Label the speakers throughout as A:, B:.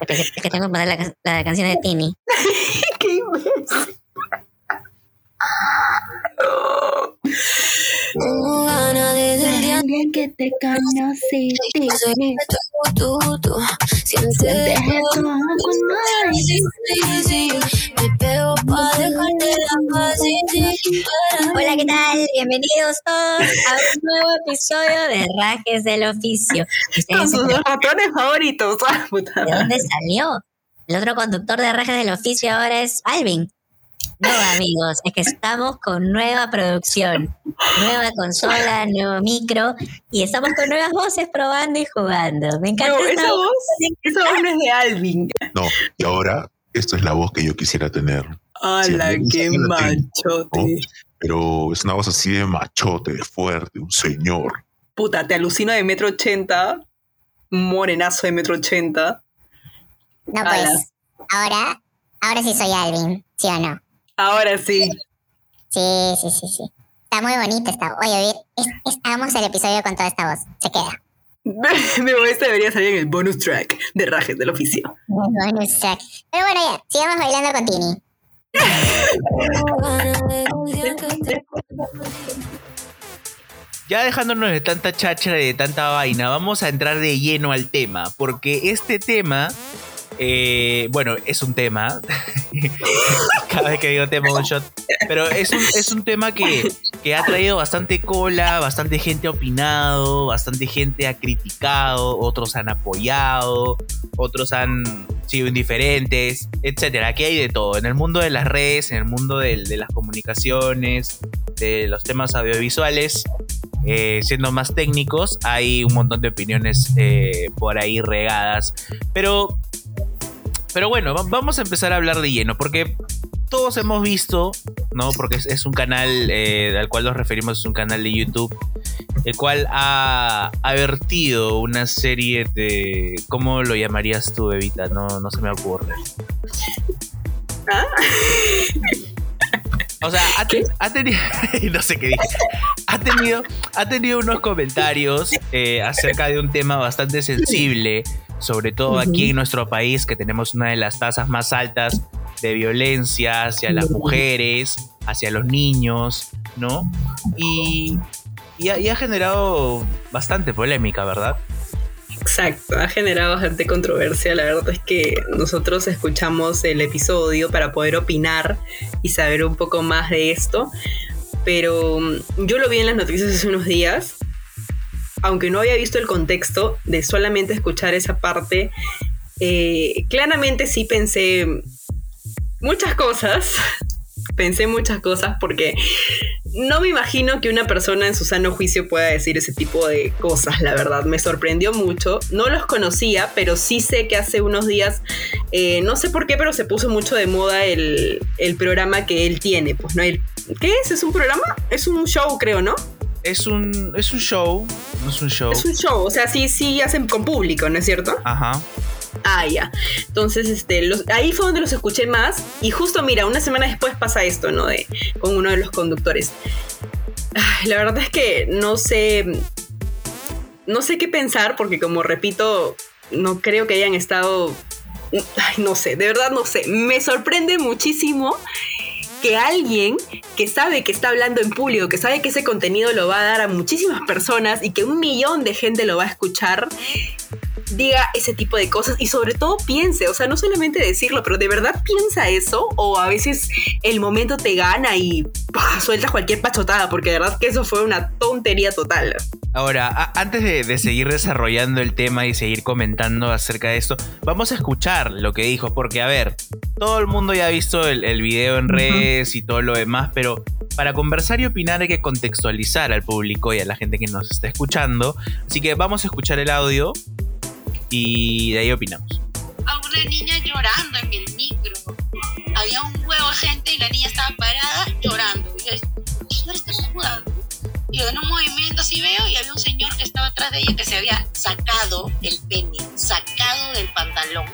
A: Es que, tengo que poner la, la canción de Tini.
B: ¡Qué imbécil! Alguien que te conocí,
C: tú, sientes Me pego pa' dejarte la paz para
A: Hola, ¿qué tal? Bienvenidos todos a un nuevo episodio de Rajes del Oficio.
B: Con sus dos ratones favoritos. Ah,
A: ¿De dónde salió? El otro conductor de Rajes del Oficio ahora es Alvin. No, amigos, es que estamos con nueva producción, nueva consola, nuevo micro y estamos con nuevas voces probando y jugando. Me encanta
B: No, esa
A: voz.
B: esa voz no es de Alvin.
D: No, y ahora esta es la voz que yo quisiera tener.
B: ¡Hala,
D: Sí,
B: qué machote!
D: Pero es una voz así de machote, de fuerte, un señor.
B: Puta, te alucino de metro ochenta, un morenazo de metro ochenta.
A: No, pues, ahora, ahora sí soy Alvin, ¿sí o no?
B: Ahora sí.
A: Sí, sí, sí, sí. Está muy bonita esta Oye, es, es- hagamos el episodio con toda esta voz. Se queda.
B: Digo, este debería salir en el bonus track de Rajes del Oficio.
A: Bonus track. Pero bueno, ya, sigamos bailando con Tini.
E: Ya dejándonos de tanta cháchara y de tanta vaina, vamos a entrar de lleno al tema, porque este tema, eh, bueno, es un tema, cada vez que digo tema un shot, pero es un, es un tema que, que ha traído bastante cola, bastante gente ha opinado, bastante gente ha criticado, otros han apoyado, otros han sido indiferentes, etcétera. Aquí hay de todo, en el mundo de las redes, en el mundo del- de las comunicaciones, de los temas audiovisuales, eh, siendo más técnicos, hay un montón de opiniones eh, por ahí regadas. Pero, pero bueno, va- vamos a empezar a hablar de lleno, porque todos hemos visto, ¿no? Porque es, es un canal eh, al cual nos referimos, es un canal de YouTube, el cual ha, ha vertido una serie de... ¿Cómo lo llamarías tú, Evita? No, no se me ocurre.
B: ¿Ah?
E: O sea, ha, te- ha tenido. no sé qué dije. Ha tenido, ha tenido unos comentarios eh, acerca de un tema bastante sensible, sobre todo aquí en nuestro país, que tenemos una de las tasas más altas de violencia hacia las mujeres, hacia los niños, ¿no? Y, y ha, y ha generado bastante polémica, ¿verdad?
B: Exacto, ha generado bastante controversia. La verdad es que nosotros escuchamos el episodio para poder opinar y saber un poco más de esto. Pero yo lo vi en las noticias hace unos días. Aunque no había visto el contexto de solamente escuchar esa parte, eh, claramente sí pensé muchas cosas. Pensé muchas cosas porque no me imagino que una persona en su sano juicio pueda decir ese tipo de cosas, la verdad. Me sorprendió mucho. No los conocía, pero sí sé que hace unos días, eh, no sé por qué, pero se puso mucho de moda el, el programa que él tiene. Pues, ¿no? ¿Qué es? ¿Es un programa? Es un show, creo, ¿no?
E: Es un, es un show, no es un show.
B: Es un show, o sea, sí, sí hacen con público, ¿no es cierto?
E: Ajá.
B: Ah, ya. Entonces, este, los- ahí fue donde los escuché más. Y justo, mira, una semana después pasa esto, ¿no? De, con uno de los conductores. Ay, la verdad es que no sé. No sé qué pensar, porque como repito, no creo que hayan estado. Ay, no sé, de verdad no sé. Me sorprende muchísimo que alguien que sabe que está hablando en público, que sabe que ese contenido lo va a dar a muchísimas personas y que un millón de gente lo va a escuchar, diga ese tipo de cosas y sobre todo piense, o sea, no solamente decirlo, pero de verdad piensa eso o a veces el momento te gana y sueltas cualquier pachotada, porque de verdad que eso fue una tontería total.
E: Ahora, antes de, de seguir desarrollando el tema y seguir comentando acerca de esto, vamos a escuchar lo que dijo, porque a ver, todo el mundo ya ha visto el, el video en redes y todo lo demás, pero para conversar y opinar hay que contextualizar al público y a la gente que nos está escuchando. Así que vamos a escuchar el audio y de ahí opinamos.
F: a una niña llorando en el micro. Había un huevo de gente y la niña estaba parada llorando. Y yo, "Señora, está sudando. Y en un movimiento así veo y había un señor que estaba atrás de ella que se había sacado el pene, sacado del pantalón.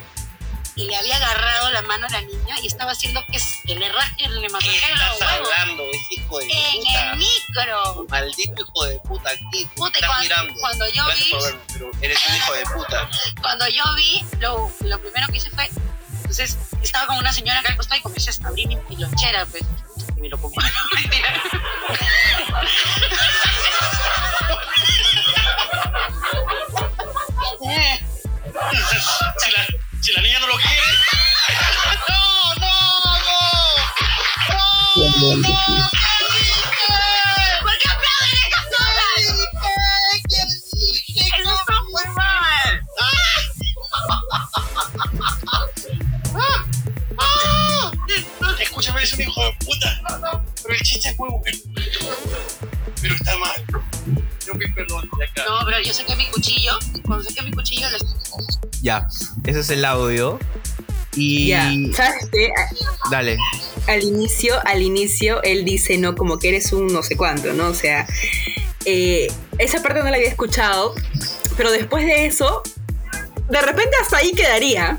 F: Y le había agarrado la mano a la niña y estaba haciendo que, que le rasque, le
G: ¿Qué
F: masajee los huevos.
G: hablando, ese hijo de
F: En
G: puta?
F: el micro.
G: Maldito hijo de puta aquí.
F: Puta,
G: estás
F: cuando,
G: mirando.
F: cuando yo
G: Gracias
F: vi,
G: por verme, pero eres un hijo de puta.
F: cuando yo vi, lo, lo primero que hice fue, entonces estaba con una señora acá al costado y comencé a abrir mi, mi lonchera, pues, y me lo pongo. Mentira.
G: Si la, si la niña no lo quiere. ¡No, no, no! ¡No!
F: ¿Por
E: Ya, ese es el audio. Y
B: Ya, ¿sabes qué?
E: dale.
B: al inicio, al inicio, él dice, ¿no? Como que eres un no sé cuánto, ¿no? O sea, eh, esa parte no la había escuchado, pero después de eso, de repente hasta ahí quedaría.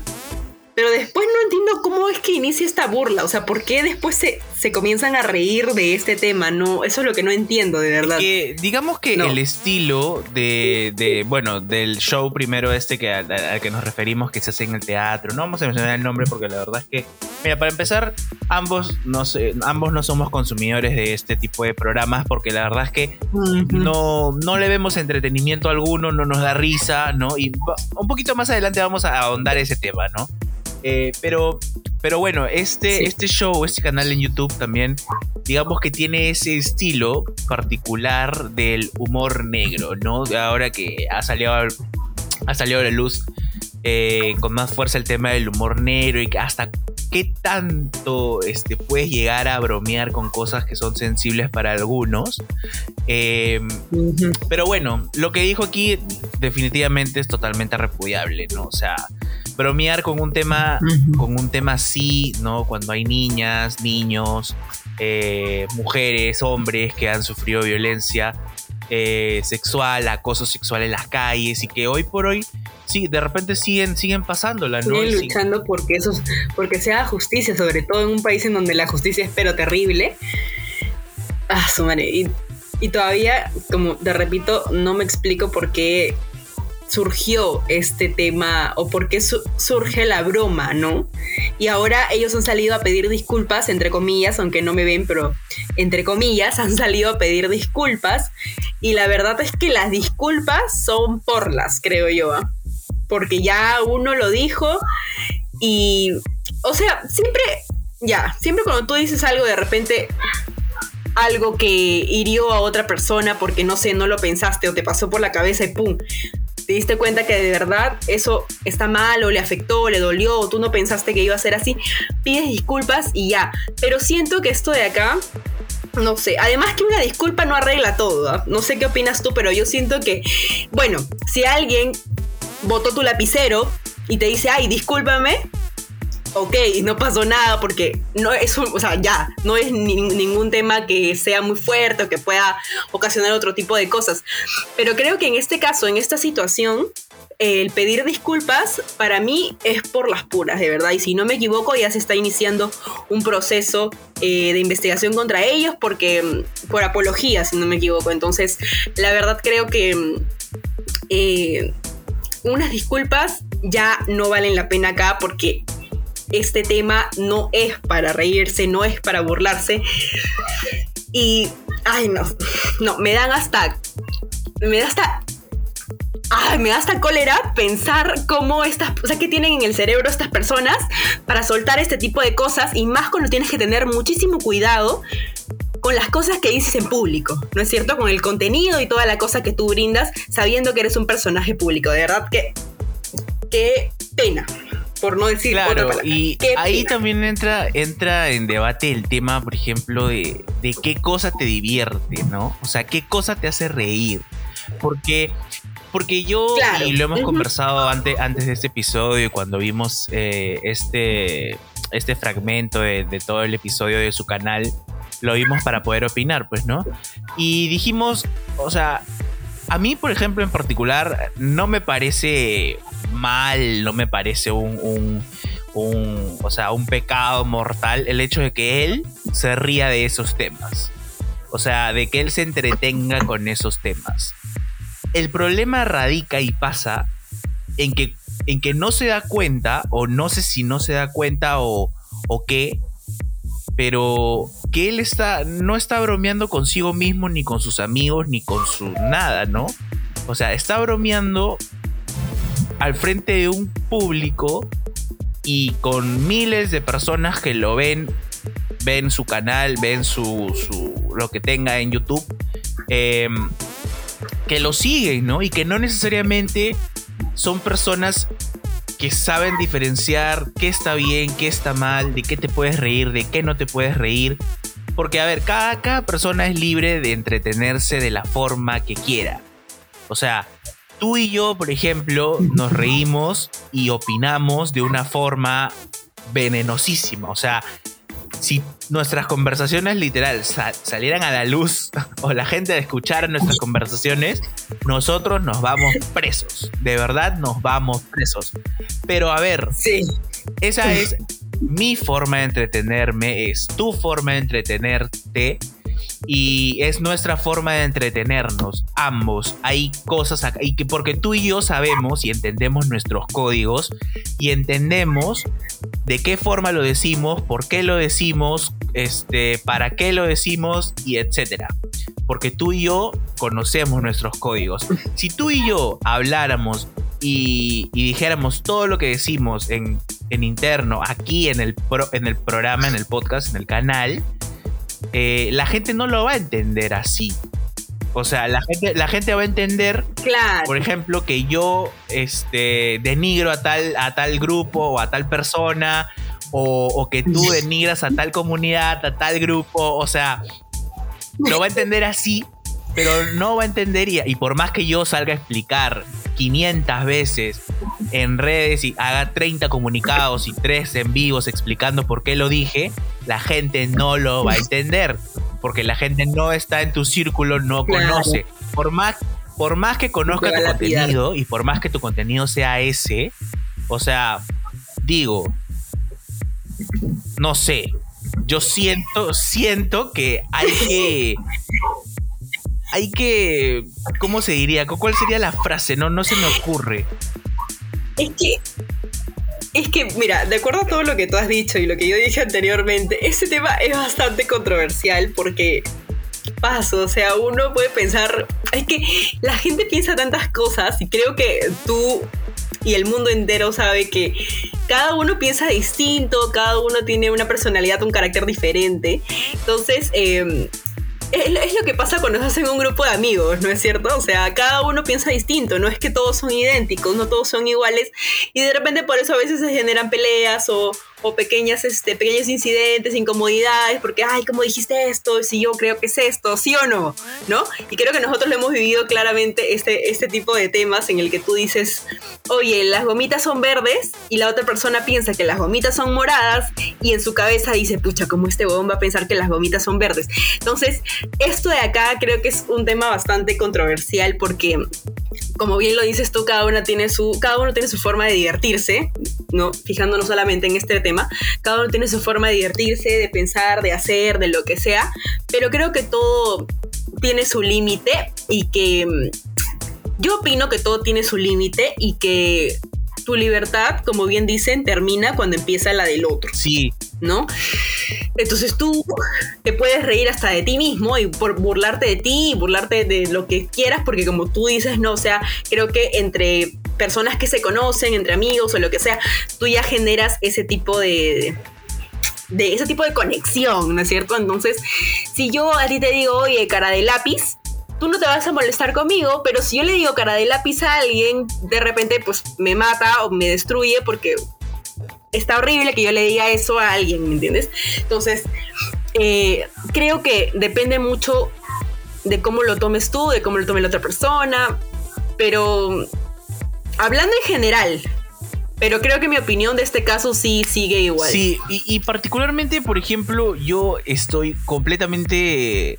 B: Pero después entiendo cómo es que inicia esta burla, o sea, ¿por qué después se, se comienzan a reír de este tema? No, eso es lo que no entiendo, de verdad.
E: Que digamos que
B: No.
E: el estilo de, de, bueno, del show primero este que al, al que nos referimos que se hace en el teatro, no vamos a mencionar el nombre porque la verdad es que, mira, para empezar, ambos no, sé- ambos no somos consumidores de este tipo de programas porque la verdad es que no, no le vemos entretenimiento alguno, no nos da risa, ¿no? Y un poquito más adelante vamos a ahondar ese tema, ¿no? Eh, pero, pero bueno, este,
B: Sí.
E: este show, este canal en YouTube también, digamos que tiene ese estilo particular del humor negro, ¿no? Ahora que ha salido, al- ha salido a la luz eh, con más fuerza el tema del humor negro y hasta qué tanto este, puedes llegar a bromear con cosas que son sensibles para algunos. Eh, pero bueno, lo que dijo aquí definitivamente es totalmente repudiable, ¿no? O sea, bromear con un tema, con un tema así, ¿no? Cuando hay niñas, niños, eh, mujeres, hombres que han sufrido violencia eh, sexual, acoso sexual en las calles y que hoy por hoy, sí, de repente siguen, siguen pasándola, ¿no?
B: Siguen luchando porque eso, porque se haga justicia, sobre todo en un país en donde la justicia es pero terrible. Ah, su madre. Y, y todavía, como te repito, no me explico por qué surgió este tema o por qué su- surge la broma, ¿no? Y ahora ellos han salido a pedir disculpas, entre comillas, aunque no me ven, pero entre comillas, han salido a pedir disculpas. Y la verdad es que las disculpas son porlas, creo yo. ¿ah? Porque ya uno lo dijo y, o sea, siempre, ya, siempre cuando tú dices algo de repente, algo que hirió a otra persona porque no sé, no lo pensaste o te pasó por la cabeza y pum, te diste cuenta que de verdad eso está mal o le afectó, le dolió o tú no pensaste que iba a ser así, pides disculpas y ya. Pero siento que esto de acá, no sé, además que una disculpa no arregla todo. ¿ah? No sé qué opinas tú, pero yo siento que, bueno, si alguien botó tu lapicero y te dice, ay, discúlpame, ok, no pasó nada porque no es un, o sea, ya, no es ni- ningún tema que sea muy fuerte o que pueda ocasionar otro tipo de cosas. Pero creo que en este caso, en esta situación, el pedir disculpas para mí es por las puras, de verdad. Y si no me equivoco, ya se está iniciando un proceso eh, de investigación contra ellos porque mm, por apología, si no me equivoco. Entonces, la verdad creo que mm, eh, unas disculpas ya no valen la pena acá porque este tema no es para reírse, no es para burlarse. Y, ay, no, no, me dan hasta, me da hasta, ay, me da hasta cólera pensar cómo estas, o sea, que tienen en el cerebro estas personas para soltar este tipo de cosas y más cuando tienes que tener muchísimo cuidado con las cosas que dices en público, ¿no es cierto? Con el contenido y toda la cosa que tú brindas sabiendo que eres un personaje público. De verdad que, qué pena, por no decir otra
E: Claro,
B: palabra.
E: y
B: Qué
E: ahí
B: pena.
E: también entra, entra en debate el tema, por ejemplo, de, de qué cosa te divierte, ¿no? O sea, qué cosa te hace reír. Porque, porque yo,
B: Claro,
E: y lo hemos conversado antes, antes de este episodio, cuando vimos eh, este, este fragmento de, de todo el episodio de su canal, lo vimos para poder opinar, pues, ¿no? Y dijimos, o sea, a mí, por ejemplo, en particular, no me parece mal, no me parece un, un, un, o sea, un pecado mortal el hecho de que él se ría de esos temas. O sea, de que él se entretenga con esos temas. El problema radica y pasa en que en que no se da cuenta, o no sé si no se da cuenta o, o qué, pero que él está, no está bromeando consigo mismo, ni con sus amigos, ni con su nada, ¿no? O sea, está bromeando al frente de un público y con miles de personas que lo ven, ven su canal, ven su, su lo que tenga en YouTube, em, que lo siguen, ¿no? Y que no necesariamente son personas que saben diferenciar qué está bien, qué está mal, de qué te puedes reír, de qué no te puedes reír. Porque, a ver, cada, cada persona es libre de entretenerse de la forma que quiera. O sea, tú y yo, por ejemplo, nos reímos y opinamos de una forma venenosísima. O sea, si nuestras conversaciones literal sa- salieran a la luz o la gente escuchara nuestras conversaciones, nosotros nos vamos presos. De verdad nos vamos presos. Pero a ver,
B: Sí.
E: esa es mi forma de entretenerme, es tu forma de entretenerte y es nuestra forma de entretenernos. Ambos. Hay cosas acá y que porque tú y yo sabemos y entendemos nuestros códigos y entendemos de qué forma lo decimos, por qué lo decimos, este, para qué lo decimos y etcétera. Porque tú y yo conocemos nuestros códigos. Si tú y yo habláramos y, y dijéramos todo lo que decimos en, en interno, aquí en el, pro- en el programa, en el podcast, en el canal, eh, la gente no lo va a entender así. O sea, la gente, la gente va a entender
B: Claro.
E: por ejemplo, que yo este, denigro a tal, a tal grupo o a tal persona, o, o que tú denigras a tal comunidad, a tal grupo, o sea, lo va a entender así, pero no va a entender, y, y por más que yo salga a explicar 500 veces en redes y haga 30 comunicados y 3 en vivos explicando por qué lo dije, la gente no lo va a entender, porque la gente no está en tu círculo, no
B: Claro.
E: conoce. Por más, por más que conozca tu contenido y por más que tu contenido sea ese, o sea, digo, no sé, yo siento, siento que hay que, hay que, ¿cómo se diría? ¿Cuál sería la frase? No, no se me ocurre.
B: Es que. Es que, mira, de acuerdo a todo lo que tú has dicho y lo que yo dije anteriormente, ese tema es bastante controversial porque paso, o sea, uno puede pensar, es que la gente piensa tantas cosas y creo que tú y el mundo entero sabe que cada uno piensa distinto, cada uno tiene una personalidad, un carácter diferente. Entonces, eh, es, lo que pasa cuando se hacen un grupo de amigos, ¿no es cierto? O sea, cada uno piensa distinto, no es que todos son idénticos, no todos son iguales, y de repente por eso a veces se generan peleas o, o pequeñas, este, pequeños incidentes, incomodidades, porque, ay, ¿cómo dijiste esto? Si yo creo que es esto, ¿sí o no? ¿No? Y creo que nosotros lo hemos vivido claramente este, este tipo de temas en el que tú dices, oye, las gomitas son verdes, y la otra persona piensa que las gomitas son moradas, y en su cabeza dice, pucha, ¿cómo este huevón va a pensar que las gomitas son verdes? Entonces, esto de acá creo que es un tema bastante controversial porque como bien lo dices tú, cada uno tiene su, cada uno tiene su forma de divertirse, ¿no? Fijándonos solamente en este tema, cada uno tiene su forma de divertirse, de pensar, de hacer, de lo que sea, pero creo que todo tiene su límite y que mm, yo opino que todo tiene su límite y que tu libertad, como bien dicen, termina cuando empieza la del otro.
E: Sí,
B: ¿no? Entonces tú te puedes reír hasta de ti mismo y por burlarte de ti y burlarte de lo que quieras, porque como tú dices, no, o sea, creo que entre personas que se conocen, entre amigos o lo que sea, tú ya generas ese tipo de, de ese tipo de conexión, ¿no es cierto? Entonces, si yo a ti te digo, oye, cara de lápiz, tú no te vas a molestar conmigo, pero si yo le digo cara de lápiz a alguien, de repente pues me mata o me destruye porque está horrible que yo le diga eso a alguien, ¿me entiendes? Entonces, eh, creo que depende mucho de cómo lo tomes tú, de cómo lo tome la otra persona, pero hablando en general, pero creo que mi opinión de este caso sí sigue igual.
E: Sí, y, y particularmente, por ejemplo, yo estoy completamente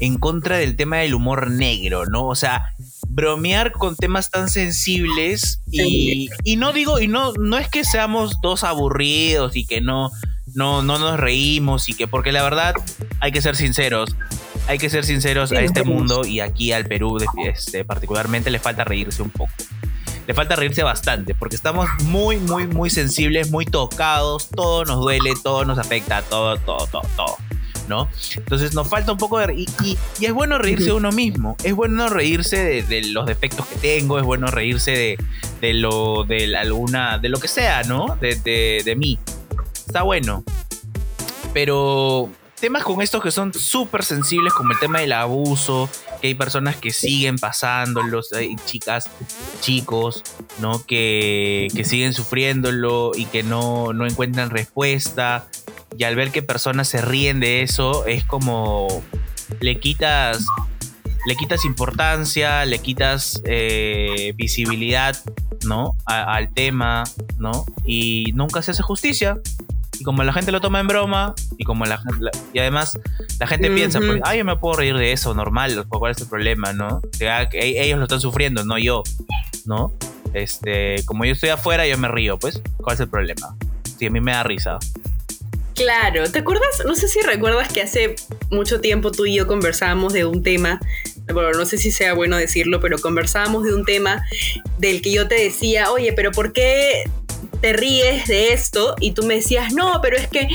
E: en contra del tema del humor negro, ¿no? O sea, bromear con temas tan sensibles y, y no digo, y no, no es que seamos dos aburridos y que no, no, no nos reímos y que, porque la verdad, hay que ser sinceros. Hay que ser sinceros a este mundo y aquí al Perú de- este, particularmente le falta reírse un poco. le falta reírse bastante, porque estamos muy, muy, muy sensibles, muy tocados, todo nos duele, todo nos afecta, todo, todo, todo, todo. Entonces nos falta un poco de... Y, es bueno reírse de uno mismo, es bueno reírse de, los defectos que tengo, es bueno reírse de, lo de alguna de lo que sea, ¿no? De, de, de mí. Está bueno. Pero temas con estos que son súper sensibles, como el tema del abuso, que hay personas que siguen pasándolos, hay chicas, chicos, ¿no? Que, que siguen sufriéndolo y que no, no encuentran respuesta. Y al ver que personas se ríen de eso, es como le quitas. Le quitas importancia, le quitas eh, visibilidad, ¿no? A- al tema, ¿no? Y nunca se hace justicia. Y como la gente lo toma en broma, y como la, la- y además la gente piensa, pues, ah, yo me puedo reír de eso, normal, ¿cuál es el problema, no? O sea, que e- ellos lo están sufriendo, no yo, ¿no? Este, como yo estoy afuera, yo me río, pues, ¿cuál es el problema? Sí, a mí me da risa.
B: Claro, ¿te acuerdas? No sé si recuerdas que hace mucho tiempo tú y yo conversábamos de un tema, bueno, no sé si sea bueno decirlo, pero conversábamos de un tema del que yo te decía, oye, pero ¿por qué te ríes de esto? Y tú me decías, no, pero es que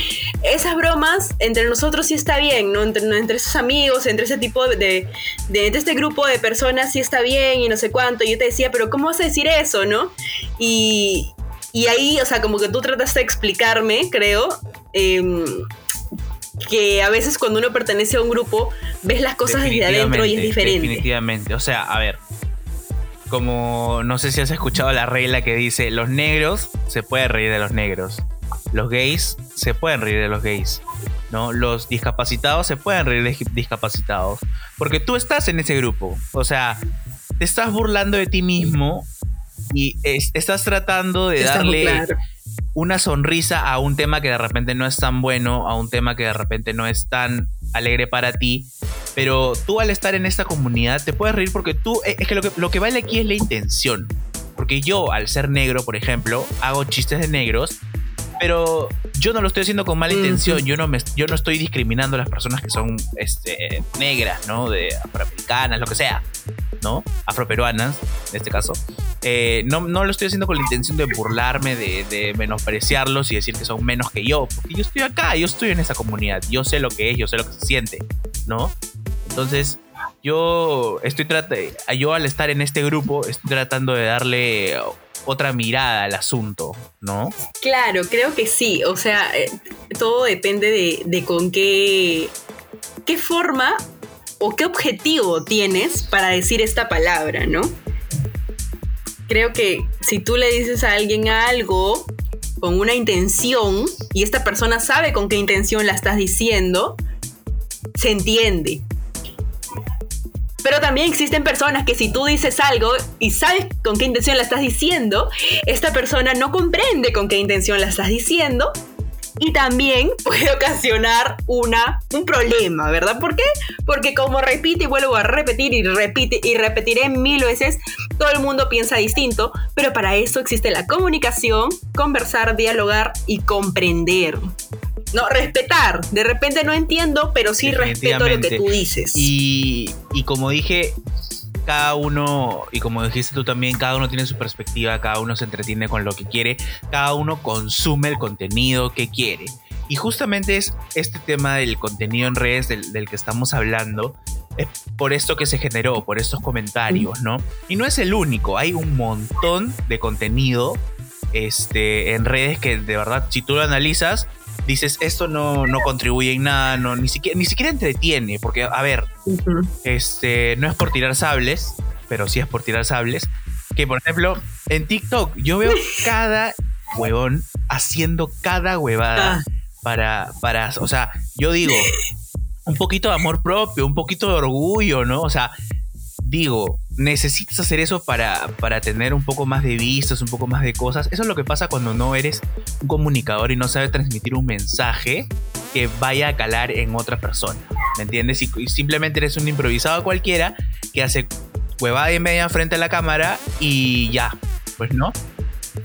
B: esas bromas entre nosotros sí está bien, ¿no? Entre, entre esos amigos, entre ese tipo de, de, este grupo de personas sí está bien y no sé cuánto. Y yo te decía, pero ¿cómo vas a decir eso, no? Y, y ahí, o sea, como que tú trataste de explicarme, creo, em, que a veces cuando uno pertenece a un grupo, ves las cosas desde adentro y es diferente.
E: Definitivamente. O sea, a ver. Como no sé si has escuchado la regla que dice: los negros se pueden reír de los negros. Los gays se pueden reír de los gays. ¿no? Los discapacitados se pueden reír de discapacitados. Porque tú estás en ese grupo. O sea, te estás burlando de ti mismo y es- estás tratando de
B: Está
E: darle
B: claro.
E: una sonrisa a un tema que de repente no es tan bueno, a un tema que de repente no es tan alegre para ti. Pero tú al estar en esta comunidad te puedes reír porque tú, eh, es que lo que, lo que vale aquí es la intención. Porque yo, al ser negro, por ejemplo, hago chistes de negros, pero yo no lo estoy haciendo con mala intención. Yo no, me, yo no estoy discriminando a las personas que son este, negras, ¿no? De afroamericanas, lo que sea, ¿no? Afroperuanas, en este caso. Eh, no, no lo estoy haciendo con la intención de burlarme, de, menospreciarlos y decir que son menos que yo. Porque yo estoy acá, yo estoy en esa comunidad. Yo sé lo que es, yo sé lo que se siente, ¿no? Entonces, yo estoy tratando, yo al estar en este grupo, estoy tratando de darle otra mirada al asunto, ¿no?
B: Claro, creo que sí. O sea, eh, todo depende de, de con qué, qué forma o qué objetivo tienes para decir esta palabra, ¿no? Creo que si tú le dices a alguien algo con una intención y esta persona sabe con qué intención la estás diciendo, se entiende. Pero también existen personas que si tú dices algo y sabes con qué intención la estás diciendo, esta persona no comprende con qué intención la estás diciendo y también puede ocasionar una, un problema, ¿verdad? ¿Por qué? Porque como repite y vuelvo a repetir y repite y repetiré mil veces, todo el mundo piensa distinto, pero para eso existe la comunicación, conversar, dialogar y comprender. No, respetar. De repente no entiendo, pero sí respeto lo que tú dices.
E: Y, y como dije, cada uno, y como dijiste tú también, cada uno tiene su perspectiva, cada uno se entretiene con lo que quiere, cada uno consume el contenido que quiere. Y justamente es este tema del contenido en redes del, que estamos hablando, es por esto que se generó, por estos comentarios, ¿no? Y no es el único, hay un montón de contenido este, en redes que de verdad, si tú lo analizas, dices, esto no, no contribuye en nada, no, ni, siquiera, ni siquiera entretiene, porque, a ver, este, no es por tirar sables, pero sí es por tirar sables. Que por ejemplo, en TikTok yo veo cada huevón haciendo cada huevada
B: Ah.
E: para, para, o sea, yo digo, un poquito de amor propio, un poquito de orgullo, ¿no? O sea, digo, necesitas hacer eso para, para tener un poco más de vistas, un poco más de cosas. Eso es lo que pasa cuando no eres un comunicador y no sabes transmitir un mensaje que vaya a calar en otra persona. ¿Me entiendes? Y, y simplemente eres un improvisado cualquiera que hace huevada y media frente a la cámara y ya. Pues no.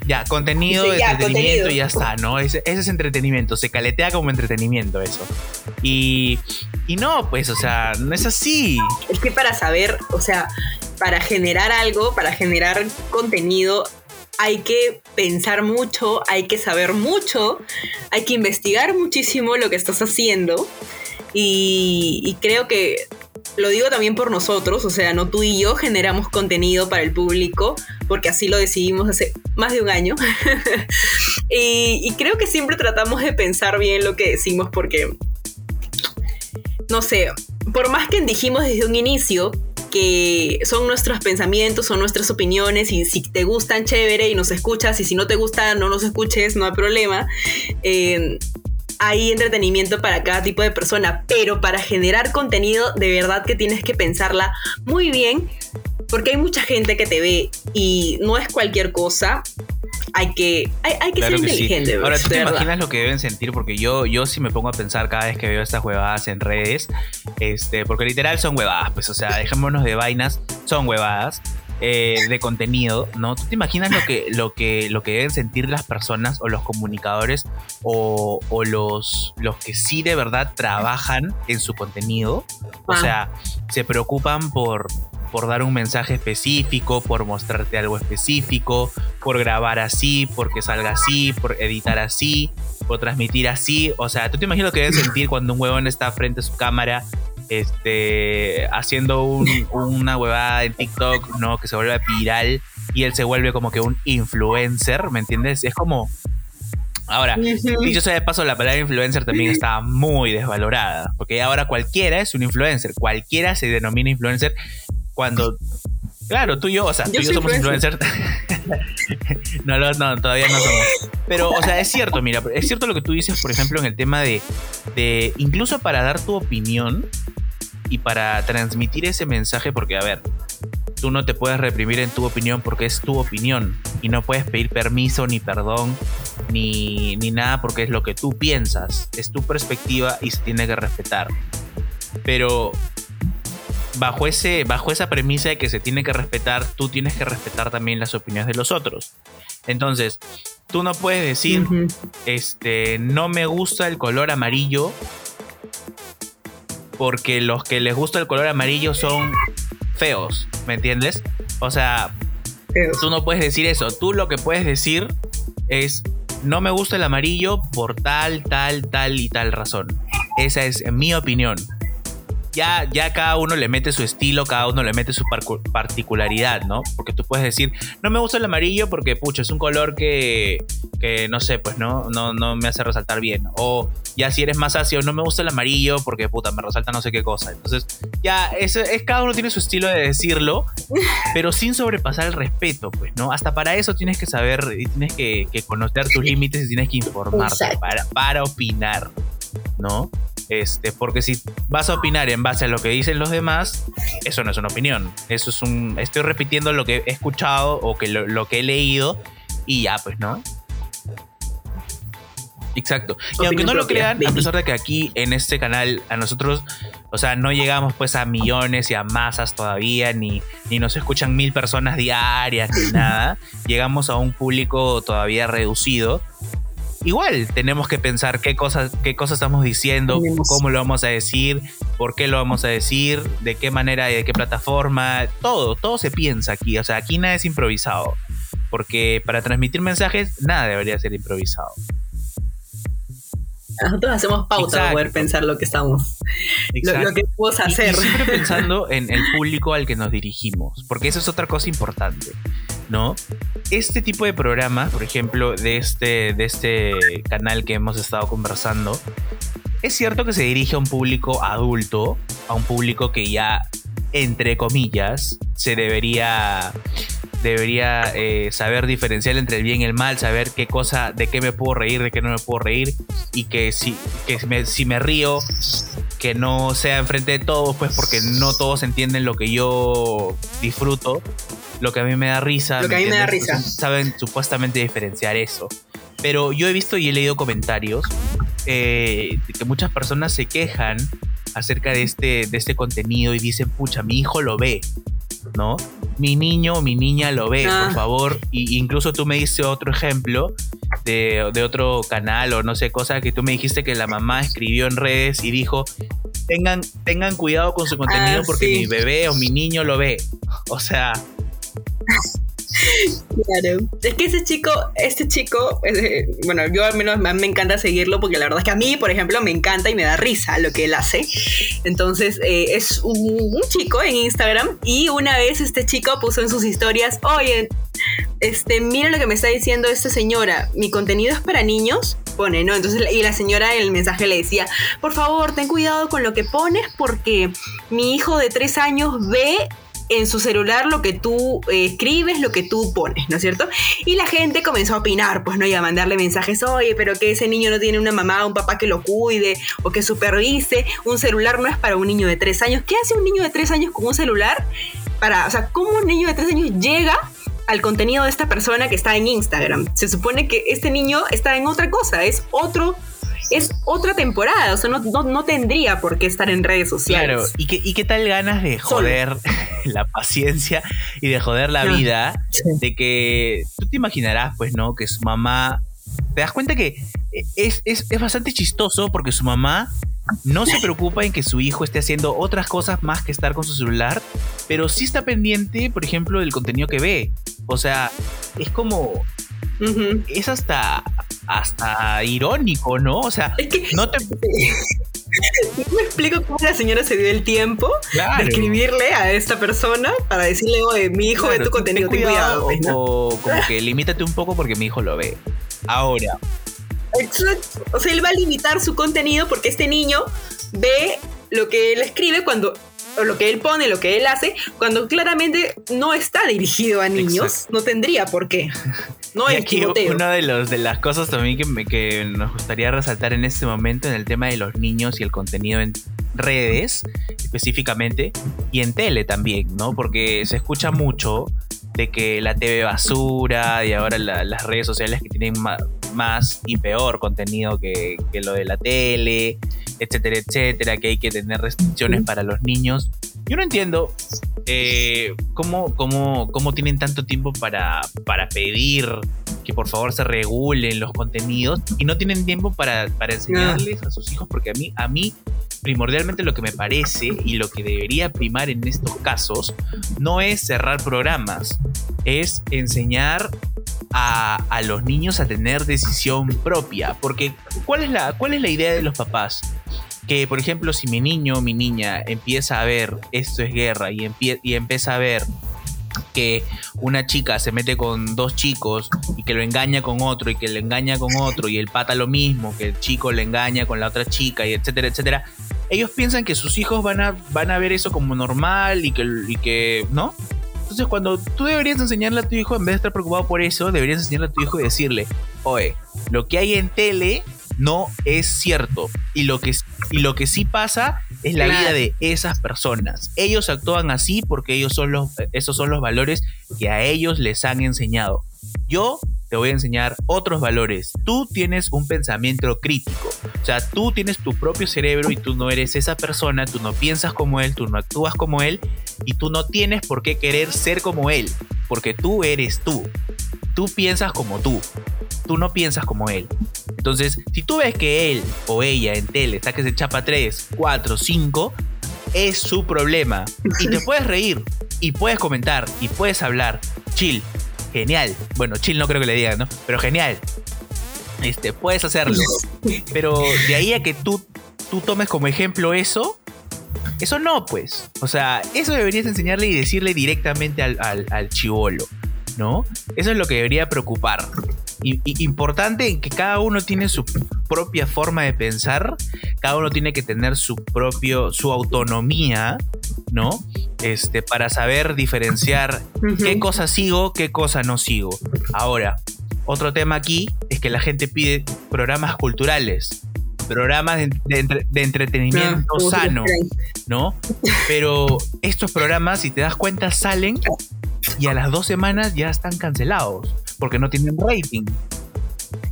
E: Ya, contenido,
B: Sí, ya,
E: entretenimiento
B: contenido.
E: y ya está, ¿no? Ese, ese es entretenimiento, se caletea como entretenimiento eso. Y, y no, pues, o sea, no es así.
B: Es que para saber, o sea, para generar algo, para generar contenido, hay que pensar mucho, hay que saber mucho, hay que investigar muchísimo lo que estás haciendo. Y, creo que lo digo también por nosotros, o sea, no tú y yo generamos contenido para el público, porque así lo decidimos hace más de un año. y creo que siempre tratamos de pensar bien lo que decimos, porque, no sé, por más que dijimos desde un inicio que son nuestros pensamientos, son nuestras opiniones y si te gustan, chévere y nos escuchas y si no te gusta, no nos escuches, no hay problema. Eh, hay entretenimiento para cada tipo de persona, pero para generar contenido de verdad que tienes que pensarla muy bien, porque hay mucha gente que te ve y no es cualquier cosa. Hay que, hay, hay que
E: Claro
B: ser
E: que sí.
B: inteligente.
E: Ahora,
B: bro,
E: ¿tú te
B: verdad.
E: imaginas lo que deben sentir? Porque yo, yo sí me pongo a pensar cada vez que veo estas huevadas en redes, este, porque literal son huevadas, pues, o sea, dejémonos de vainas, son huevadas. eh, de contenido, ¿no? ¿Tú te imaginas lo que, lo que, lo que deben sentir las personas o los comunicadores o, o los, los que sí de verdad trabajan en su contenido? O
B: Ah.
E: sea, se preocupan por, por dar un mensaje específico, por mostrarte algo específico, por grabar así, porque salga así, por editar así, por transmitir así. O sea, ¿tú te imaginas lo que deben sentir cuando un huevón está frente a su cámara? Este, haciendo un- una huevada en TikTok, ¿no? Que se vuelve viral y él se vuelve como que un influencer, ¿me entiendes? Es como. Ahora. Dicho sea de paso, la palabra influencer también está muy desvalorada, porque ahora cualquiera es un influencer, cualquiera se denomina influencer cuando, claro, tú y yo, o sea,
B: Yo
E: tú y yo somos influencers. no, no, no, todavía no somos. Pero, o sea, es cierto, mira, es cierto lo que tú dices, por ejemplo, en el tema de, de incluso para dar tu opinión y para transmitir ese mensaje, porque, a ver, tú no te puedes reprimir en tu opinión porque es tu opinión y no puedes pedir permiso ni perdón ni, ni nada porque es lo que tú piensas, es tu perspectiva y se tiene que respetar. Pero bajo, ese, bajo esa premisa de que se tiene que respetar, tú tienes que respetar también las opiniones de los otros. Entonces, tú no puedes decir, este, no me gusta el color amarillo porque los que les gusta el color amarillo son feos, ¿me entiendes? O sea, tú no puedes decir eso. Tú lo que puedes decir es, no me gusta el amarillo por tal, tal, tal y tal razón. Esa es mi opinión. Ya, ya cada uno le mete su estilo, cada uno le mete su particularidad, ¿no? Porque tú puedes decir, no me gusta el amarillo porque, pucha, es un color que, que no sé, pues no, no, no me hace resaltar bien. O ya si eres más ácido, no me gusta el amarillo porque, puta, me resalta no sé qué cosa. Entonces, ya, es, es cada uno tiene su estilo de decirlo, pero sin sobrepasar el respeto, pues, ¿no? Hasta para eso tienes que saber y tienes que, que conocer tus límites y tienes que informarte para, para opinar, ¿no? Este, porque si vas a opinar en base a lo que dicen los demás, eso no es una opinión. Eso es un. Estoy repitiendo lo que he escuchado o que lo, lo que he leído y ya, pues, ¿no? Exacto. Y aunque no lo crean, a pesar de que aquí en este canal a nosotros, o sea, no llegamos pues a millones y a masas todavía, ni, ni nos escuchan mil personas diarias, ni nada, llegamos a un público todavía reducido. Igual tenemos que pensar qué cosas, qué cosas estamos diciendo, cómo lo vamos a decir, por qué lo vamos a decir, de qué manera y de qué plataforma, todo, todo se piensa aquí, o sea, aquí nada es improvisado, porque para transmitir mensajes nada debería ser improvisado.
B: Nosotros hacemos pauta para poder pensar lo que estamos, lo, lo que podemos
E: Y-
B: hacer.
E: Y, siempre pensando en el público al que nos dirigimos, porque eso es otra cosa importante, ¿no? Este tipo de programas, por ejemplo, de este, de este canal que hemos estado conversando, es cierto que se dirige a un público adulto, a un público que ya, entre comillas, se debería debería eh, saber diferenciar entre el bien y el mal, saber qué cosa, de qué me puedo reír, de qué no me puedo reír, y que si, que me, si me río, que no sea enfrente de todos, pues porque no todos entienden lo que yo disfruto, lo que a mí me da risa.
B: Lo que a mí me da risa.
E: Entonces, saben supuestamente diferenciar eso. Pero yo he visto y he leído comentarios eh, de que muchas personas se quejan acerca de este, de este contenido y dicen, pucha, mi hijo lo ve, ¿no? Mi niño o mi niña lo ve,
B: Ah.
E: por favor. Y incluso tú me diste otro ejemplo de, de otro canal o no sé, cosa que tú me dijiste que la mamá escribió en redes y dijo, tengan, tengan cuidado con su contenido
B: Ah,
E: porque
B: sí.
E: mi bebé o mi niño lo ve. O sea,
B: Claro. Es que ese chico, este chico, bueno, yo al menos me encanta seguirlo porque la verdad es que a mí, por ejemplo, me encanta y me da risa lo que él hace. Entonces, eh, es un, un chico en Instagram y una vez este chico puso en sus historias, oye, este, mira lo que me está diciendo esta señora, mi contenido es para niños, pone, ¿no? Entonces, y la señora en el mensaje le decía, por favor, ten cuidado con lo que pones porque mi hijo de tres años ve en su celular lo que tú eh, escribes, lo que tú pones, ¿no es cierto? Y la gente comenzó a opinar, pues, ¿no? Y a mandarle mensajes, oye, pero que ese niño no tiene una mamá, un papá que lo cuide o que supervise, un celular no es para un niño de tres años. ¿Qué hace un niño de tres años con un celular? Para, o sea, ¿cómo un niño de tres años llega al contenido de esta persona que está en Instagram? Se supone que este niño está en otra cosa, es otro es otra temporada, o sea, no, no, no tendría por qué estar en redes sociales.
E: Claro, ¿y qué, y qué tal ganas de joder la paciencia y de joder la vida?
B: sí.
E: De que tú te imaginarás, pues, ¿no? Que su mamá. Te das cuenta que es, es, es bastante chistoso porque su mamá no se preocupa en que su hijo esté haciendo otras cosas más que estar con su celular, pero sí está pendiente, por ejemplo, del contenido que ve. O sea, es como. Es hasta. Hasta irónico, ¿no? O sea,
B: Es que
E: no te.
B: no me explico cómo la señora se dio el tiempo
E: Claro.
B: de escribirle a esta persona para decirle, oye, mi hijo ve
E: Claro,
B: tu
E: ten
B: contenido, ten cuidado. pues,
E: o, como que limítate un poco porque mi hijo lo ve. Ahora,
B: Exacto. O sea, él va a limitar su contenido porque este niño ve lo que él escribe cuando o lo que él pone, lo que él hace, cuando claramente no está dirigido a niños,
E: Exacto.
B: no tendría por qué. No es Timoteo.
E: una de, los, de las cosas también que, me- que nos gustaría resaltar en este momento en el tema de los niños y el contenido en redes específicamente y en tele también, ¿no? Porque se escucha mucho de que la TV basura y ahora la- las redes sociales que tienen ma- más y peor contenido que, que lo de la tele, etcétera, etcétera, que hay que tener restricciones para los niños. Yo no entiendo eh, cómo, cómo, cómo tienen tanto tiempo para, para pedir que por favor se regulen los contenidos y no tienen tiempo para, para enseñarles a sus hijos, porque a mí, a mí primordialmente lo que me parece y lo que debería primar en estos casos no es cerrar programas, es enseñar a, los niños a tener decisión propia. Porque, ¿cuál es, la, ¿cuál es la idea de los papás? Que, por ejemplo, si mi niño o mi niña empieza a ver esto es guerra y, empie- y empieza a ver que una chica se mete con dos chicos y que lo engaña con otro y que le engaña con otro y el pata lo mismo, que el chico le engaña con la otra chica y etcétera, etcétera. Ellos piensan que sus hijos van a, van a ver eso como normal y que, y que, ¿no? Entonces cuando tú deberías enseñarle a tu hijo, en vez de estar preocupado por eso, deberías enseñarle a tu hijo y decirle, oye, lo que hay en tele no es cierto. Y lo que, y lo que sí pasa es la vida de esas personas. Ellos actúan así porque ellos son los, esos son los valores que a ellos les han enseñado. Yo te voy a enseñar otros valores. Tú tienes un pensamiento crítico. O sea, tú tienes tu propio cerebro y tú no eres esa persona, tú no piensas como él, tú no actúas como él y tú no tienes por qué querer ser como él, porque tú eres tú. Tú piensas como tú. Tú no piensas como él. Entonces, si tú ves que él o ella en tele está que se chapa 3, 4, 5, es su problema. Y te puedes reír, y puedes comentar, y puedes hablar. Chill, genial. Bueno, chill no creo que le digan, ¿no? Pero genial. Este, puedes hacerlo. Pero de ahí a que tú, tú tomes como ejemplo eso, eso no, pues. O sea, eso deberías enseñarle y decirle directamente al, al, al chivolo, ¿no? Eso es lo que debería preocupar. Y, y importante que cada uno tiene su propia forma de pensar, cada uno tiene que tener su propio, su autonomía, ¿no? Este, para saber diferenciar qué cosa sigo, qué cosa no sigo. Ahora, otro tema aquí es que la gente pide programas culturales, programas de, de entre- de entretenimiento
B: Ah,
E: sano, ¿no? Pero estos programas, si te das cuenta, salen y a las dos semanas ya están cancelados porque no tienen rating.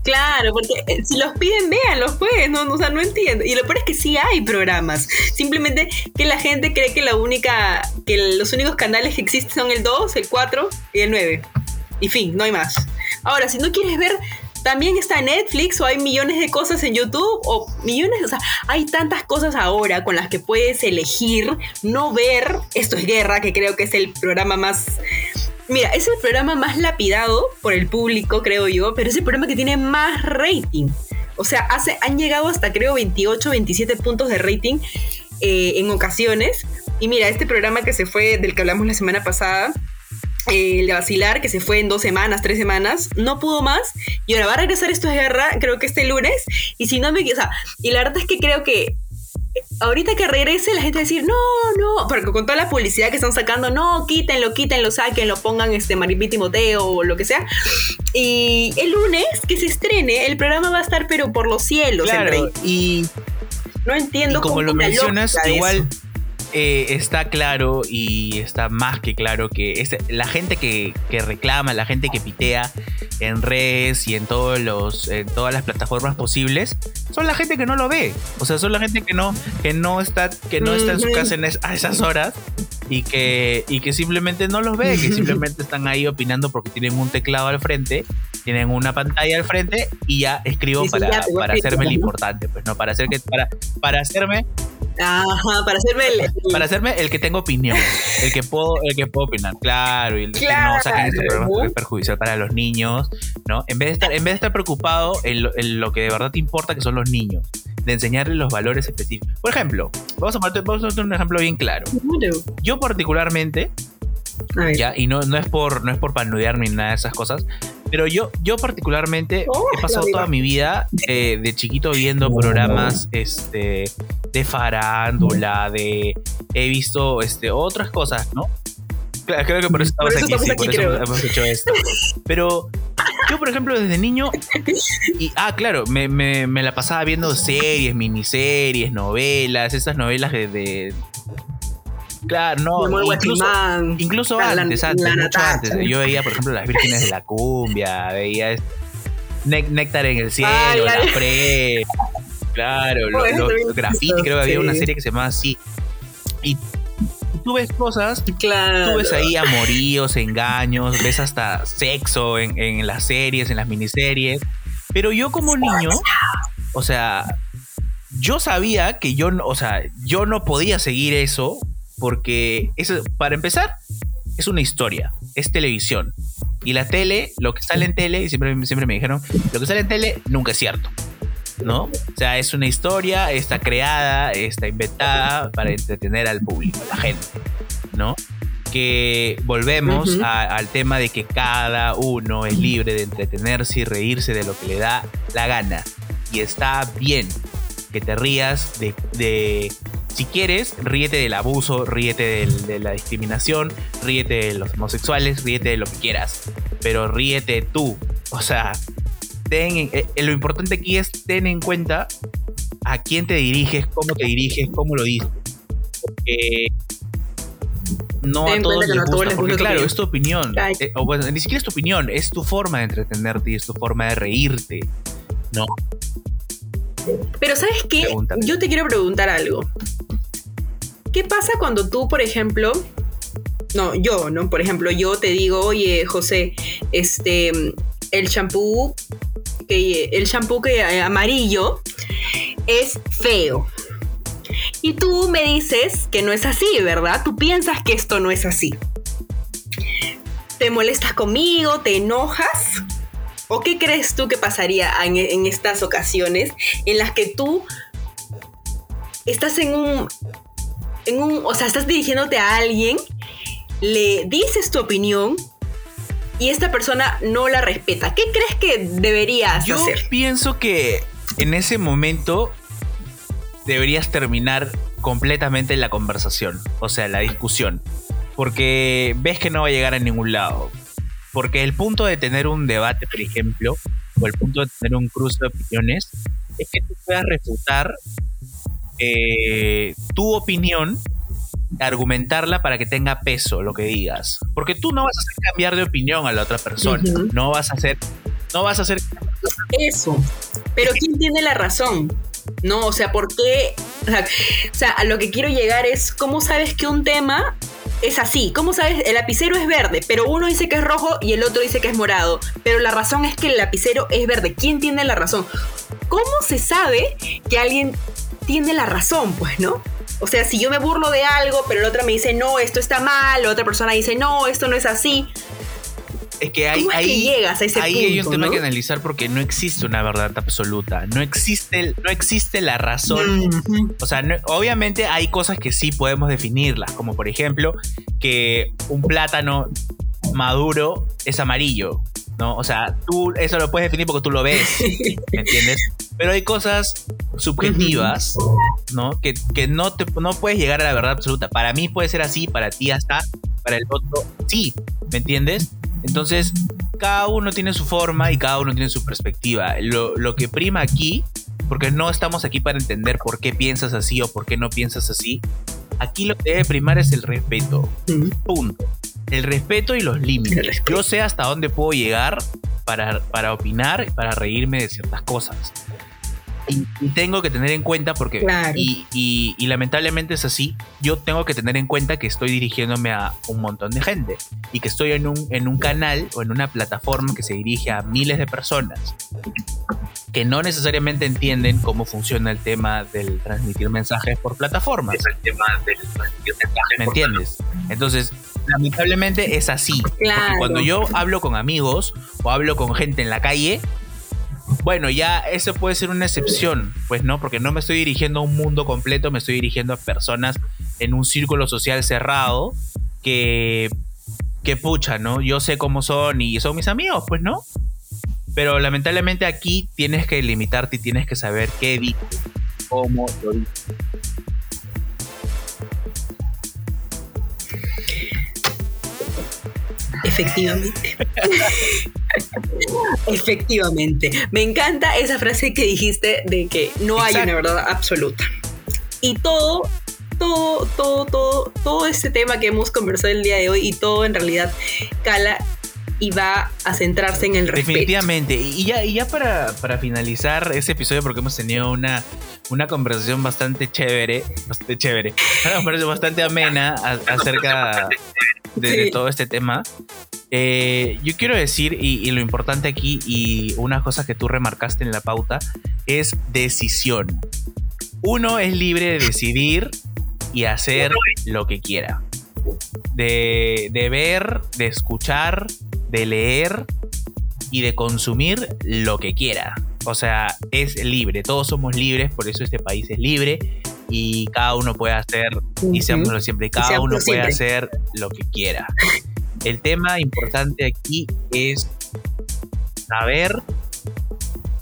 B: Claro, porque eh, si los piden, véanlos, pues, no, no, o sea, no entiendo. Y lo peor es que sí hay programas. Simplemente que la gente cree que la única, que los únicos canales que existen son el 2, el 4 y el 9. Y fin, no hay más. Ahora, si no quieres ver también está Netflix o hay millones de cosas en YouTube o millones, o sea, hay tantas cosas ahora con las que puedes elegir no ver Esto es Guerra, que creo que es el programa más... Mira, es el programa más lapidado por el público, creo yo, pero es el programa que tiene más rating. O sea, hace, han llegado hasta creo 28, 27 puntos de rating eh, en ocasiones. Y mira, este programa que se fue, del que hablamos la semana pasada, el de vacilar, que se fue en dos semanas, tres semanas, no pudo más. Y ahora va a regresar esto de guerra, creo que este lunes. Y si no me. O sea, y la verdad es que creo que ahorita que regrese la gente va a decir, no, no, porque con toda la publicidad que están sacando, no, quítenlo, quítenlo, sáquenlo, pongan este Maripí Timoteo o lo que sea. Y el lunes que se estrene, el programa va a estar pero por los cielos.
E: Claro,
B: rey.
E: y,
B: No entiendo
E: y como
B: cómo
E: lo mencionas, igual
B: eso.
E: Eh, está claro y está más que claro que es la gente que, que reclama, la gente que pitea en redes y en todos los en todas las plataformas posibles, son la gente que no lo ve. O sea, son la gente que no que no está que no está en su casa en es- a esas horas y que y que simplemente no los ve, que simplemente están ahí opinando porque tienen un teclado al frente, tienen una pantalla al frente y ya escribo
B: sí,
E: para,
B: ya
E: para hacerme
B: ¿no?
E: importante, pues no para hacer que para para hacerme
B: Ajá, para hacerme el.
E: para hacerme el que tengo opinión, el que puedo, el que puedo opinar, claro, y el que no saquen este programa porque es perjudicial para los niños, ¿no? En vez de estar, en vez de estar preocupado en lo, en lo que de verdad te importa, que son los niños, de enseñarles los valores específicos. Por ejemplo, vamos a poner, vamos a poner un ejemplo bien claro. Yo particularmente, ya, y no, no es por, no es por panudear ni nada de esas cosas, pero yo, yo particularmente
B: Oh,
E: he pasado toda mi vida eh, de chiquito viendo programas este, de farándula, de he visto este, otras cosas, ¿no? Claro, creo que por eso
B: Por
E: estamos
B: eso
E: aquí, sí,
B: aquí,
E: por eso
B: creo.
E: hemos hecho esto. Pero yo, por ejemplo, desde niño, y ah, claro, me, me- me la pasaba viendo series, miniseries, novelas, esas novelas de. de- claro, no, incluso. Incluso
B: La-
E: antes, antes,
B: la
E: mucho antes. Yo veía, por ejemplo, Las Vírgenes de la Cumbia, veía Néctar en el cielo,
B: Ay,
E: La
B: ay.
E: Pre, claro, lo-
B: eso
E: lo-
B: también
E: Graffiti,
B: hizo,
E: creo que había una serie que se llamaba así. Y tú ves cosas,
B: Claro.
E: tú ves ahí amoríos, engaños, ves hasta sexo en, en las series, en las miniseries. Pero yo como niño, o sea, yo sabía que yo, o sea, yo no podía seguir eso porque eso, para empezar, es una historia, es televisión. Y la tele, lo que sale en tele, y siempre, siempre me dijeron, lo que sale en tele nunca es cierto. ¿No? O sea, es una historia, está creada, está inventada para entretener al público, a la gente. ¿No? Que volvemos
B: Ujú.
E: a- al tema de que cada uno es libre de entretenerse y reírse de lo que le da la gana. Y está bien que te rías de, de- si quieres, ríete del abuso, ríete del- de la discriminación, ríete de los homosexuales, ríete de lo que quieras, pero ríete tú. O sea, ten, en- eh, lo importante aquí es ten en cuenta a quién te diriges, cómo te diriges, cómo lo dices. Porque no
B: Ten
E: a todos les
B: no
E: gusta, porque claro, es tu opinión. Eh, o bueno, ni siquiera es tu opinión, es tu forma de entretenerte y es tu forma de reírte. No,
B: Pero ¿sabes qué?
E: Pregúntame.
B: Yo te quiero preguntar algo. ¿Qué pasa cuando tú, por ejemplo, no, yo, ¿no? Por ejemplo, yo te digo, oye, José, este, el champú, que, el champú que eh, amarillo es feo. Y tú me dices que no es así, ¿verdad? Tú piensas que esto no es así. ¿Te molestas conmigo? ¿Te enojas? ¿O qué crees tú que pasaría en, en estas ocasiones en las que tú estás en un, en un, o sea, estás dirigiéndote a alguien, le dices tu opinión y esta persona no la respeta? ¿Qué crees que deberías
E: Yo
B: hacer?
E: pienso que en ese momento deberías terminar completamente la conversación, o sea, la discusión, porque ves que no va a llegar a ningún lado. Porque el punto de tener un debate, por ejemplo, o el punto de tener un cruce de opiniones, es que tú puedas refutar eh, tu opinión, argumentarla para que tenga peso lo que digas. Porque tú no vas a hacer cambiar de opinión a la otra persona,
B: Ujú.
E: no vas a hacer, no vas a hacer
B: Eso. Pero ¿quién tiene la razón? No, o sea, ¿por qué? O sea, a lo que quiero llegar es, ¿cómo sabes que un tema es así. ¿Cómo sabes? El lapicero es verde, pero uno dice que es rojo y el otro dice que es morado. Pero la razón es que el lapicero es verde. ¿Quién tiene la razón? ¿Cómo se sabe que alguien tiene la razón? Pues, ¿no? O sea, si yo me burlo de algo, pero la otra me dice, no, esto está mal, la otra persona dice, no, esto no es así.
E: Es que hay,
B: ¿Cómo es que
E: ahí,
B: llegas a ese
E: ahí hay un
B: punto,
E: tema
B: no?
E: que analizar porque no existe una verdad absoluta. No existe, no existe la razón.
B: Ujú.
E: O sea, no- obviamente hay cosas que sí podemos definirlas, como por ejemplo que un plátano maduro es amarillo, ¿no? O sea, tú eso lo puedes definir porque tú lo ves, ¿me entiendes? Pero hay cosas subjetivas, ¿no? Que, que no, te, no puedes llegar a la verdad absoluta. Para mí puede ser así, para ti hasta, para el otro sí, ¿me entiendes? Entonces, cada uno tiene su forma y cada uno tiene su perspectiva. Lo, lo que prima aquí, porque no estamos aquí para entender por qué piensas así o por qué no piensas así, aquí lo que debe primar es el respeto. Punto. El respeto y los límites. Yo sé hasta dónde puedo llegar para, para opinar y para reírme de ciertas cosas. Y, y tengo que tener en cuenta porque,
B: Claro.
E: y, y- y lamentablemente es así, yo tengo que tener en cuenta que estoy dirigiéndome a un montón de gente y que estoy en un, en un canal o en una plataforma que se dirige a miles de personas que no necesariamente entienden cómo funciona el tema del transmitir mensajes por plataformas. ¿Me entiendes? Entonces, lamentablemente es así. Porque
B: Claro.
E: cuando yo hablo con amigos o hablo con gente en la calle, bueno, ya eso puede ser una excepción, pues no, porque no me estoy dirigiendo a un mundo completo, me estoy dirigiendo a personas en un círculo social cerrado que, que pucha, ¿no? Yo sé cómo son y son mis amigos, pues no. Pero lamentablemente aquí tienes que limitarte y tienes que saber qué dices, cómo lo dices.
B: Efectivamente. Efectivamente. Me encanta esa frase que dijiste de que no hay una verdad absoluta. Y todo, todo, todo, todo, todo este tema que hemos conversado el día de hoy y todo en realidad cala y va a centrarse en el respeto.
E: Definitivamente. Y ya, y ya para, para finalizar ese episodio, porque hemos tenido una, una conversación bastante chévere, bastante chévere, una conversación bastante amena a- acerca de, todo este tema. Eh, yo quiero decir, y, y lo importante aquí, y una cosa que tú remarcaste en la pauta, es decisión. Uno es libre de decidir y hacer lo que quiera. De, de ver, de escuchar, de leer y de consumir lo que quiera. O sea, es libre, todos somos libres, por eso este país es libre y cada uno puede hacer, y seámoslo siempre, cada uno puede hacer lo que quiera. El tema importante aquí es saber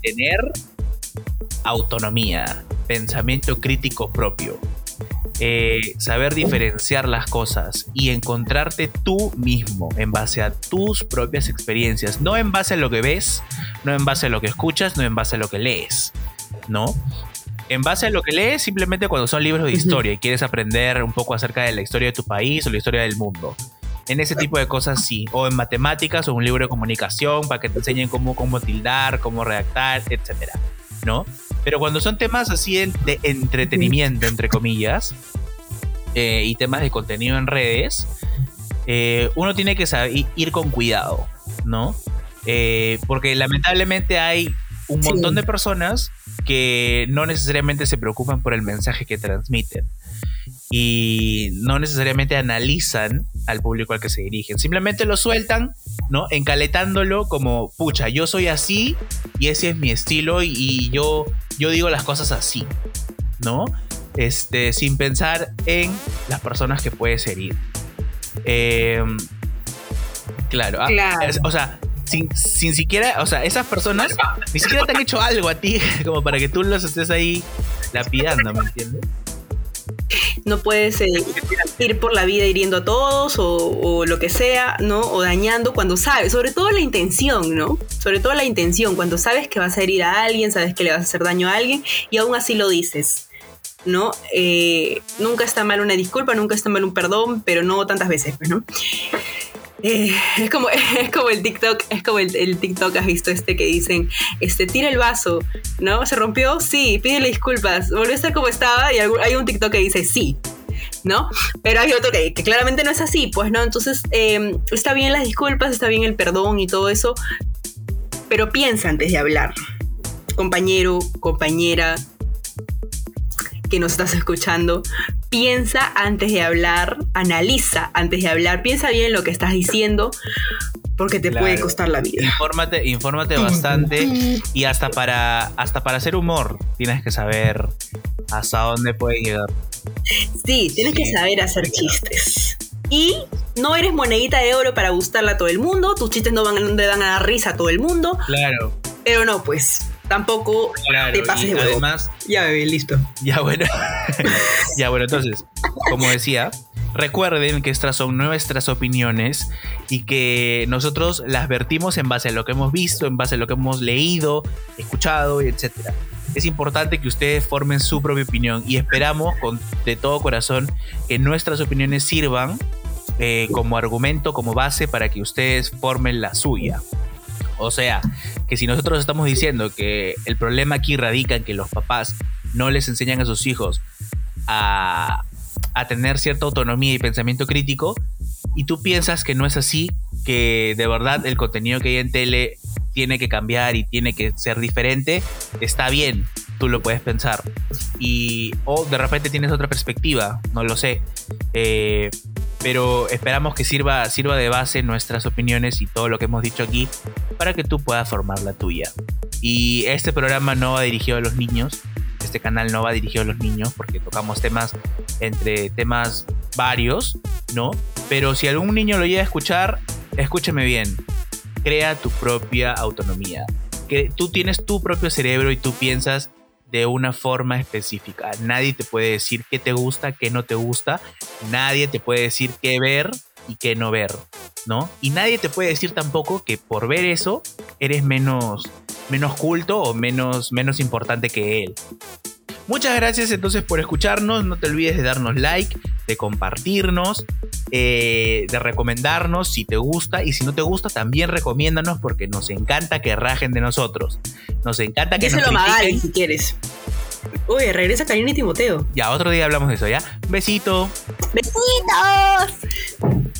E: tener autonomía, pensamiento crítico propio, eh, saber diferenciar las cosas y encontrarte tú mismo en base a tus propias experiencias, no en base a lo que ves, no en base a lo que escuchas, no en base a lo que lees, ¿no? En base a lo que lees, simplemente cuando son libros de historia y quieres aprender un poco acerca de la historia de tu país o la historia del mundo. En ese tipo de cosas sí. O en matemáticas o un libro de comunicación para que te enseñen cómo, cómo tildar, cómo redactar, etcétera. ¿No? Pero cuando son temas así de, de entretenimiento, entre comillas, eh, y temas de contenido en redes, eh, uno tiene que saber, ir con cuidado, ¿no? Eh, porque lamentablemente hay un
B: Sí.
E: montón de personas que no necesariamente se preocupan por el mensaje que transmiten y no necesariamente analizan al público al que se dirigen. Simplemente lo sueltan, ¿no? Encaletándolo como, pucha, yo soy así y ese es mi estilo y, y yo, yo digo las cosas así, ¿no? Este, sin pensar en las personas que puedes herir. Eh, claro, ah,
B: Claro.
E: es- o sea, sin, sin siquiera, o sea, esas personas ni siquiera te han hecho algo a ti como para que tú los estés ahí lapidando, ¿me entiendes?
B: No puedes eh, ir por la vida hiriendo a todos o, lo que sea, ¿no? O dañando cuando sabes, sobre todo la intención, ¿no? Sobre todo la intención, cuando sabes que vas a herir a alguien, sabes que le vas a hacer daño a alguien y aún así lo dices, ¿no? Eh, nunca está mal una disculpa, nunca está mal un perdón, pero no tantas veces, pues, ¿no? Eh, es como es como el TikTok, es como el, TikTok, has visto este que dicen, este, tira el vaso, ¿no? ¿Se rompió? Sí, pídele disculpas, volvió a estar como estaba y hay un TikTok que dice sí. ¿no? Pero hay otro que, claramente no es así, pues, ¿no? Entonces, eh, está bien las disculpas, está bien el perdón y todo eso, pero piensa antes de hablar. Compañero, compañera, que nos estás escuchando, piensa antes de hablar, analiza antes de hablar, piensa bien lo que estás diciendo, porque te puede costar la vida.
E: Infórmate, infórmate bastante y hasta para, hasta para hacer humor tienes que saber hasta dónde puede llegar.
B: Sí, tienes
E: Sí.
B: que saber hacer chistes. Y no eres monedita de oro para gustarle a todo el mundo, tus chistes no van, le van a dar risa a todo el mundo,
E: Claro,
B: pero no, pues, tampoco
E: claro.
B: te pases
E: y
B: de
E: además,
B: Ya, bebé, listo.
E: ya bueno, ya bueno, entonces, como decía, recuerden que estas son nuestras opiniones y que nosotros las vertimos en base a lo que hemos visto, en base a lo que hemos leído, escuchado, etcétera. Es importante que ustedes formen su propia opinión y esperamos con, de todo corazón que nuestras opiniones sirvan eh, como argumento, como base para que ustedes formen la suya. O sea, que si nosotros estamos diciendo que el problema aquí radica en que los papás no les enseñan a sus hijos a, tener cierta autonomía y pensamiento crítico, y tú piensas que no es así, que de verdad el contenido que hay en tele tiene que cambiar y tiene que ser diferente, está bien, tú lo puedes pensar. Y, o de repente tienes otra perspectiva, no lo sé. Eh, pero esperamos que sirva, sirva de base nuestras opiniones y todo lo que hemos dicho aquí para que tú puedas formar la tuya. Y este programa no va dirigido a los niños, este canal no va dirigido a los niños porque tocamos temas entre temas varios, ¿no? Pero si algún niño lo llega a escuchar, escúchame bien, crea tu propia autonomía. Que tú tienes tu propio cerebro y tú piensas de una forma específica. Nadie te puede decir qué te gusta, qué no te gusta. Nadie te puede decir qué ver y qué no ver, ¿no? Y nadie te puede decir tampoco que por ver eso eres menos, menos culto o menos, menos importante que él. Muchas gracias entonces por escucharnos. No te olvides de darnos like, de compartirnos, eh, de recomendarnos si te gusta. Y si no te gusta, también recomiéndanos porque nos encanta que rajen de nosotros. Nos encanta que nos
B: Díselo a Magali
E: critiquen.
B: si quieres. Oye, regresa Karina y Timoteo.
E: Ya, otro día hablamos de eso, ¿ya? Besito.
B: ¡Besitos!